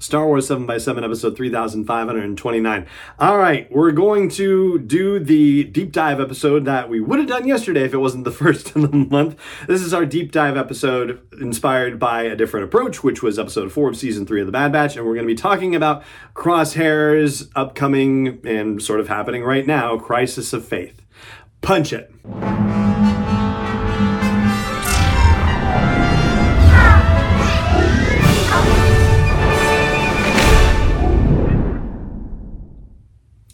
Star Wars 7x7, episode 3529. All right, we're going to do the deep dive episode that we would have done yesterday if it wasn't the first of the month. This is our deep dive episode inspired by a different approach, which was episode 4 of season 3 of The Bad Batch. And we're going to be talking about Crosshair's upcoming and sort of happening right now Crisis of Faith. Punch it.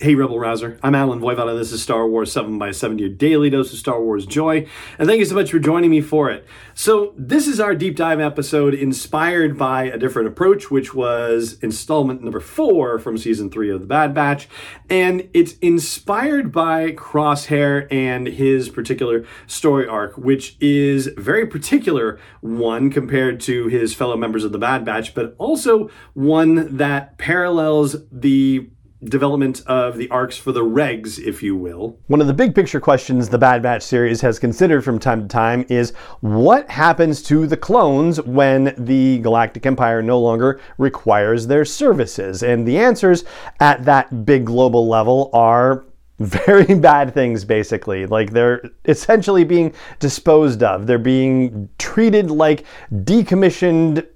Hey, Rebel Rouser. I'm Allen Voivod, this is Star Wars 7 by 7 your daily dose of Star Wars joy. And thank you so much for joining me for it. So, this is our deep dive episode inspired by a different approach, which was installment number four from season three of The Bad Batch. And it's inspired by Crosshair and his particular story arc, which is very particular one compared to his fellow members of The Bad Batch, but also one that parallels the development of the arcs for the regs, if you will. One of the big picture questions the Bad Batch series has considered from time to time is what happens to the clones when the Galactic Empire no longer requires their services? And the answers at that big global level are very bad things basically like they're essentially being disposed of they're being treated like decommissioned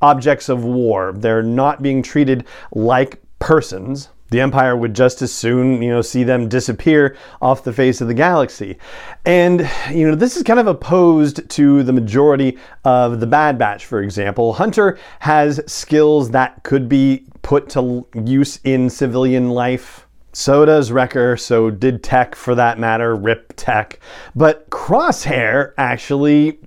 objects of war they're not being treated like persons the Empire would just as soon, you know, see them disappear off the face of the galaxy. And, you know, this is kind of opposed to the majority of the Bad Batch, for example. Hunter has skills that could be put to use in civilian life. So does Wrecker, so did Tech for that matter, Rip Tech. But Crosshair actually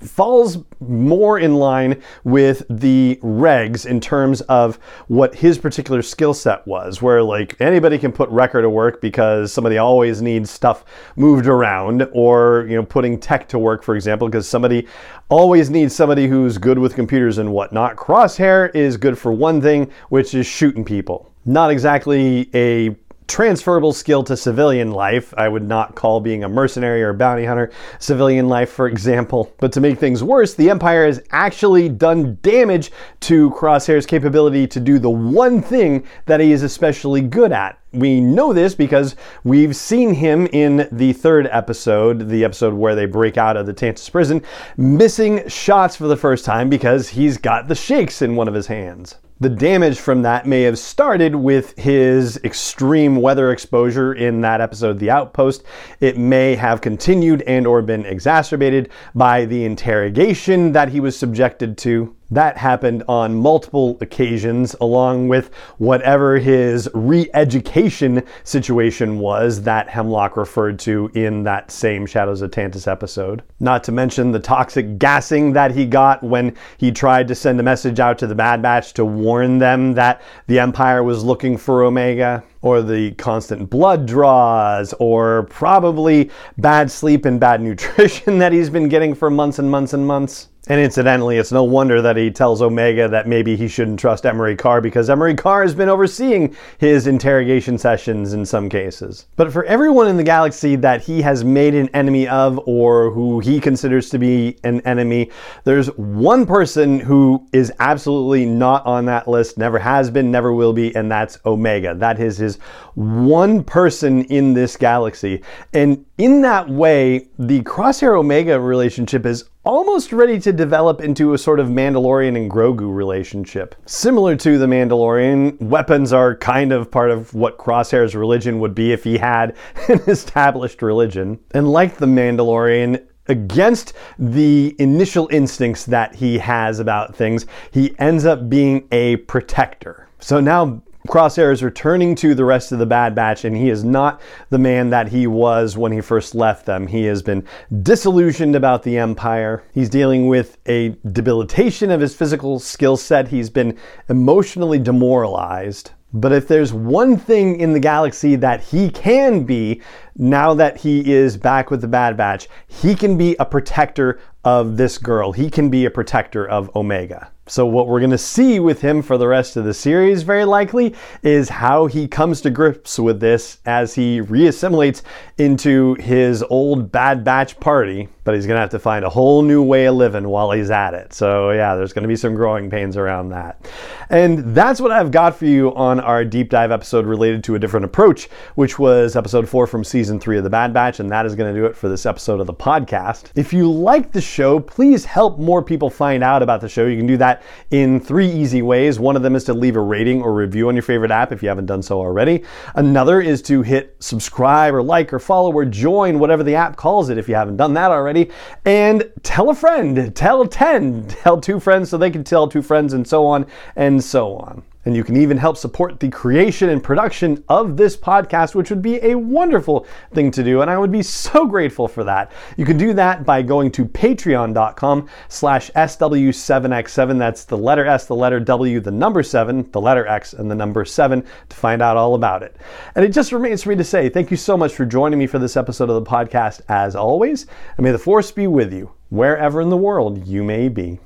falls more in line with the regs in terms of what his particular skill set was where like anybody can put Wrecker to work because somebody always needs stuff moved around or you know putting tech to work for example because somebody always needs somebody who's good with computers and whatnot. Crosshair is good for one thing which is shooting people. Not exactly a transferable skill to civilian life. I would not call being a mercenary or a bounty hunter civilian life, for example. But to make things worse, the Empire has actually done damage to Crosshair's capability to do the one thing that he is especially good at. We know this because we've seen him in the third episode, the episode where they break out of the Tantiss prison, missing shots for the first time because he's got the shakes in one of his hands. The damage from that may have started with his extreme weather exposure in that episode The Outpost. It may have continued and or been exacerbated by the interrogation that he was subjected to that happened on multiple occasions, along with whatever his re education situation was that Hemlock referred to in that same Shadows of Tantiss episode. Not to mention the toxic gassing that he got when he tried to send a message out to the Bad Batch to warn them that the Empire was looking for Omega or the constant blood draws, or probably bad sleep and bad nutrition that he's been getting for months and months and months. And incidentally, it's no wonder that he tells Omega that maybe he shouldn't trust Emerie Karr because Emerie Karr has been overseeing his interrogation sessions in some cases. But for everyone in the galaxy that he has made an enemy of or who he considers to be an enemy, there's one person who is absolutely not on that list, never has been, never will be, and that's Omega. That is his one person in this galaxy. And in that way, the Crosshair Omega relationship is almost ready to develop into a sort of Mandalorian and Grogu relationship. Similar to the Mandalorian, weapons are kind of part of what Crosshair's religion would be if he had an established religion. And like the Mandalorian, against the initial instincts that he has about things, he ends up being a protector. So now Crosshair is returning to the rest of the Bad Batch, and he is not the man that he was when he first left them. He has been disillusioned about the Empire. He's dealing with a debilitation of his physical skill set. He's been emotionally demoralized. But if there's one thing in the galaxy that he can be now that he is back with the Bad Batch, he can be a protector of this girl. He can be a protector of Omega. So, what we're going to see with him for the rest of the series, very likely, is how he comes to grips with this as he reassimilates into his old Bad Batch party. But he's going to have to find a whole new way of living while he's at it. So, yeah, there's going to be some growing pains around that. And that's what I've got for you on our deep dive episode related to a different approach, which was episode four from season three of The Bad Batch. And that is going to do it for this episode of the podcast. If you like the show, please help more people find out about the show. You can do that in three easy ways. One of them is to leave a rating or review on your favorite app if you haven't done so already. Another is to hit subscribe or like or follow or join, whatever the app calls it if you haven't done that already. And tell a friend, tell 10, tell two friends so they can tell two friends, and so on and so on. And you can even help support the creation and production of this podcast, which would be a wonderful thing to do. And I would be so grateful for that. You can do that by going to patreon.com slash SW7X7. That's the letter S, the letter W, the number seven, the letter X, and the number seven to find out all about it. And it just remains for me to say thank you so much for joining me for this episode of the podcast, as always. And may the force be with you, wherever in the world you may be.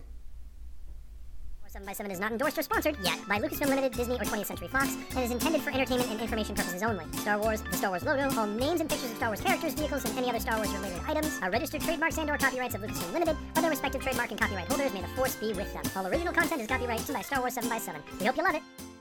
7 by 7 is not endorsed or sponsored yet by Lucasfilm Limited, Disney, or 20th Century Fox, and is intended for entertainment and information purposes only. Star Wars, the Star Wars logo, all names and pictures of Star Wars characters, vehicles, and any other Star Wars related items are registered trademarks and or copyrights of Lucasfilm Limited, or their respective trademark and copyright holders. May the force be with them. All original content is copyrighted by Star Wars 7 by 7 We hope you love it.